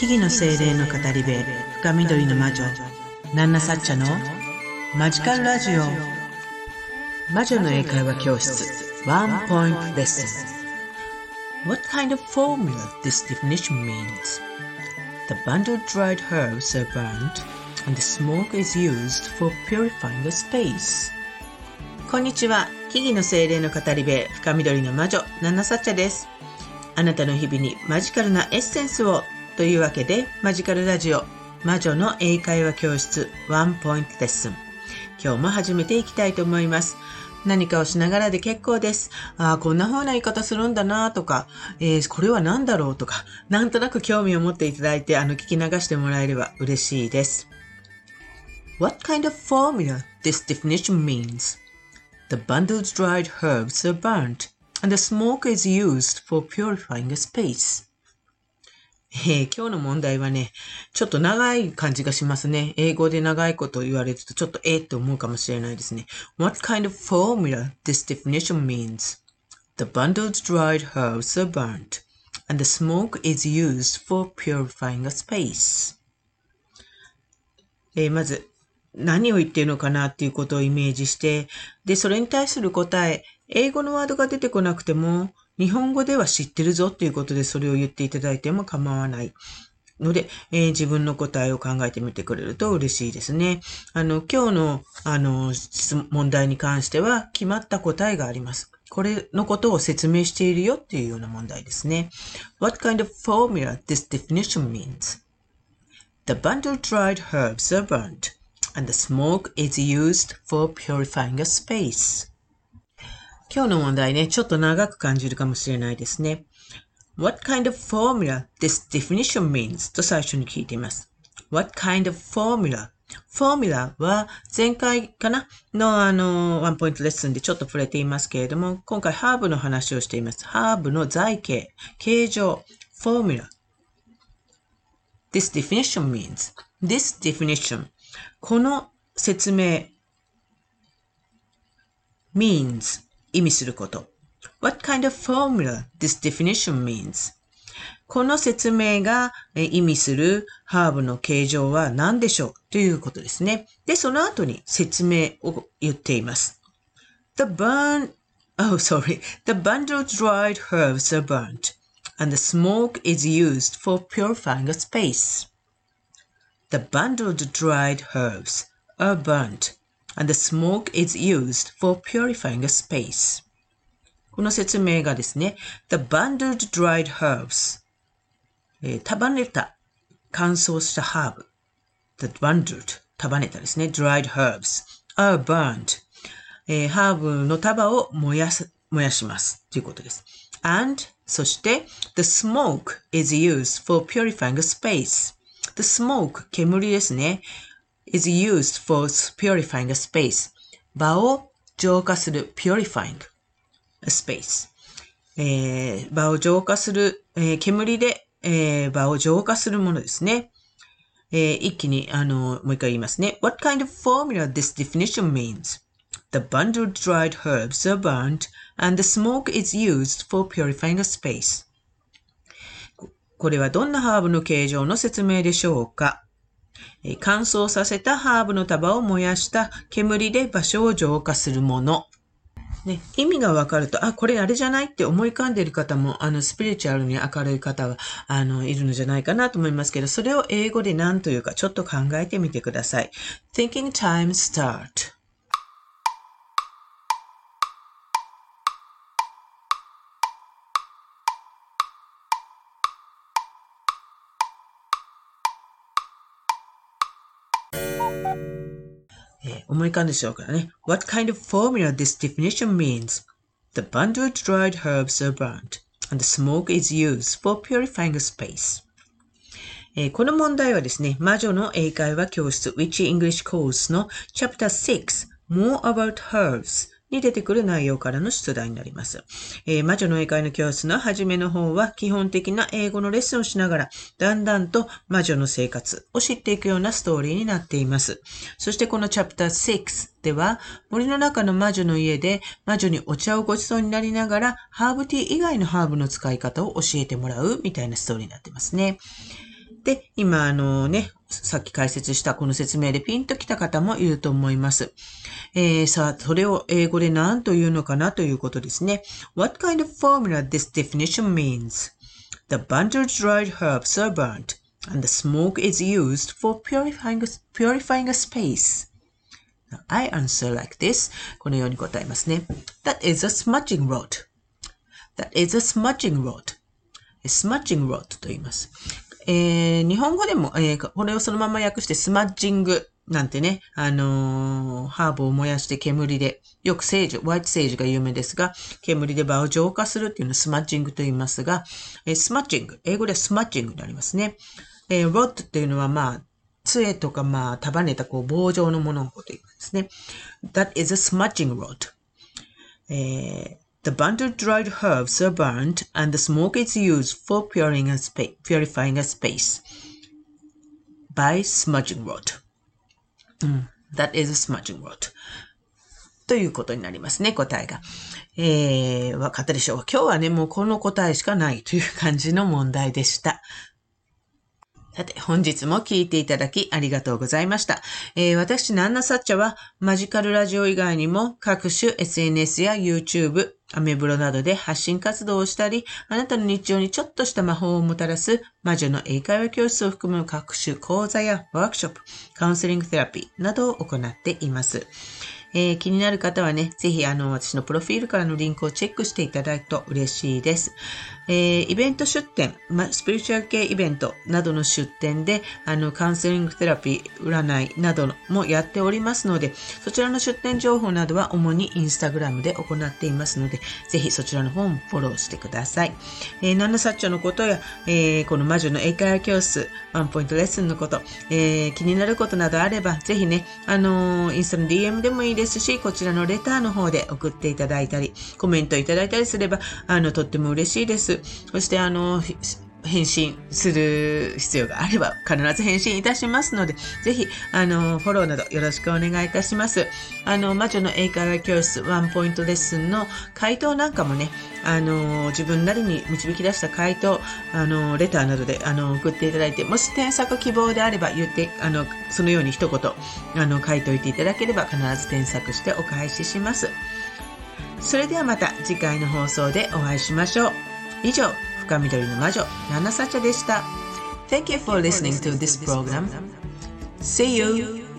木々の精霊の語り部深緑の魔女ナンナサッチャのマジカルラジオ魔女の英会話教室ワンポイントレッスン What kind of formula this definition means? The bundled dried herbs are burnt and the smoke is used for purifying the space. こんにちは。木々の精霊の語り部深緑の魔女ナンナサッチャです。あなたの日々にマジカルなエッセンスをというわけで、マジカルラジオ、魔女の英会話教室ワンポイントレッスン。今日も始めていきたいと思います。何かをしながらで結構です。ああ、こんな風な言い方するんだなとか、えー、これは何だろうとか、なんとなく興味を持っていただいて、あの、聞き流してもらえれば嬉しいです。What kind of formula this definition means? The bundled dried herbs are burnt, and the smoke is used for purifying a space. えー、今日の問題はね、ちょっと長い感じがしますね。英語で長いことを言われるとちょっとえ、って思うかもしれないですね。What kind of formula this definition means? The bundled dried herbs are burnt, and the smoke is used for purifying a space. えー、まず、何を言っているのかなっていうことをイメージして、で、それに対する答え、英語のワードが出てこなくても、日本語では知ってるぞっていうことでそれを言っていただいても構わない。ので、えー、自分の答えを考えてみてくれると嬉しいですね。あの、今日の、あの、問題に関しては決まった答えがあります。これのことを説明しているよっていうような問題ですね。What kind of formula this definition means? The bundle dried herbs are burnt, and the smoke is used for purifying a space. 今日の問題ね、ちょっと長く感じるかもしれないですね。What kind of formula this definition means? と最初に聞いています。What kind of formula? フォーミュラは前回かな？のあの、ワンポイントレッスンでちょっと触れていますけれども、今回ハーブの話をしています。ハーブの材形、形状、フォーミュラ。This definition means, this definition この説明 means 意味すること。What kind of formula this definition means? この説明が意味するハーブの形状は何でしょうということですね。で、その後に説明を言っています。The burn, oh sorry, the bundled dried herbs are burnt and the smoke is used for purifying a space. The bundled dried herbs are burnt and the smoke is used for purifying a space. この説明がですね、the bundled dried herbs、えー、束ねた、乾燥したハーブ、the bundled、束ねたですね、dried herbs are burnt、えー、ハーブの束を燃やす、燃やします。ということです。and そして、the smoke is used for purifying a space. the smoke 煙ですね。 Is used for purifying a space. 場を浄化する purifying a space. えー、場を浄化する、えー、煙で、えー、場を浄化するものですね。えー、一気に、あの、もう一回言いますね。What kind of formula this definition means? The bundled dried herbs are burnt and the smoke is used for purifying a space. これはどんなハーブの形状の説明でしょうか乾燥させたハーブの束を燃やした煙で場所を浄化するもの。ね、意味がわかると、あ、これあれじゃないって思い浮かんでいる方も、あの、スピリチュアルに明るい方は、あの、いるのじゃないかなと思いますけど、それを英語で何というか、ちょっと考えてみてください。Thinking time start. 思い浮かんでしょうからね。What kind of formula this definition means? The bundled dried herbs are burnt, and the smoke is used for purifying a space. えー、この問題はですね、魔女の英会話教室 Witchy English Course の Chapter 6 More About Herbs に出てくる内容からの出題になります。えー、魔女の英会の教室の初めの方は基本的な英語のレッスンをしながら、だんだんと魔女の生活を知っていくようなストーリーになっています。そしてこのチャプター6では、森の中の魔女の家で魔女にお茶をごちそうになりながら、ハーブティー以外のハーブの使い方を教えてもらうみたいなストーリーになってますね。で、今あのね、さっき解説したこの説明でピンときた方もいると思います。えー、さあ、それを英語で何というのかなということですね。What kind of formula this definition means? The bundled dried herbs are burnt and the smoke is used for purifying, purifying a space. I answer like this. このように答えますね。That is a smudging rod. That is a smudging rod. smudging rod と言います。えー、日本語でも、えー、これをそのまま訳してスマッジングなんてね、あのー、ハーブを燃やして煙で、よくセージ、ワイトセージが有名ですが、煙で場を浄化するっていうのをスマッジングと言いますが、え、スマッジング、英語でスマッジングになりますね。えー、ロッドっていうのはまあ、杖とかまあ、束ねたこう棒状のもののこと言いますね。That is a smudging rod. えー The bundled dried herbs are burnt and the smoke is used for purifying a, spa- purifying a space by smudging rod. Mm, that is a smudging rod. ということになりますね、答えが。えー、わかったでしょう今日はね、もうこの答えしかないという感じの問題でした。さて、本日も聞いていただきありがとうございました。えー、私、ナンナサッチャはマジカルラジオ以外にも各種 SNS や YouTube、アメブロなどで発信活動をしたり、あなたの日常にちょっとした魔法をもたらす魔女の英会話教室を含む各種講座やワークショップ、カウンセリングセラピーなどを行っています。えー、気になる方はね、ぜひあの、私のプロフィールからのリンクをチェックしていただくと嬉しいです。えー、イベント出店、ま、スピリチュアル系イベントなどの出店で、あの、カウンセリングテラピー、占いなどもやっておりますので、そちらの出店情報などは主にインスタグラムで行っていますので、ぜひそちらの方もフォローしてください。えー、ナナサッチョのことや、えー、この魔女の英会話教室、ワンポイントレッスンのこと、えー、気になることなどあれば、ぜひね、あのー、インスタの DM でもいいですし、こちらのレターの方で送っていただいたり、コメントいただいたりすれば、あの、とっても嬉しいですそして、あの、返信する必要があれば必ず返信いたしますので、ぜひ、あの、フォローなどよろしくお願いいたします。あの、魔女の英会話教室ワンポイントレッスンの回答なんかもね、あの、自分なりに導き出した回答、あの、レターなどで、あの、送っていただいて、もし添削希望であれば言って、あの、そのように一言、あの、書いておいていただければ必ず添削してお返しします。それではまた次回の放送でお会いしましょう。以上、深緑の魔女、ナナサチャでした。Thank you for listening to this program. See you!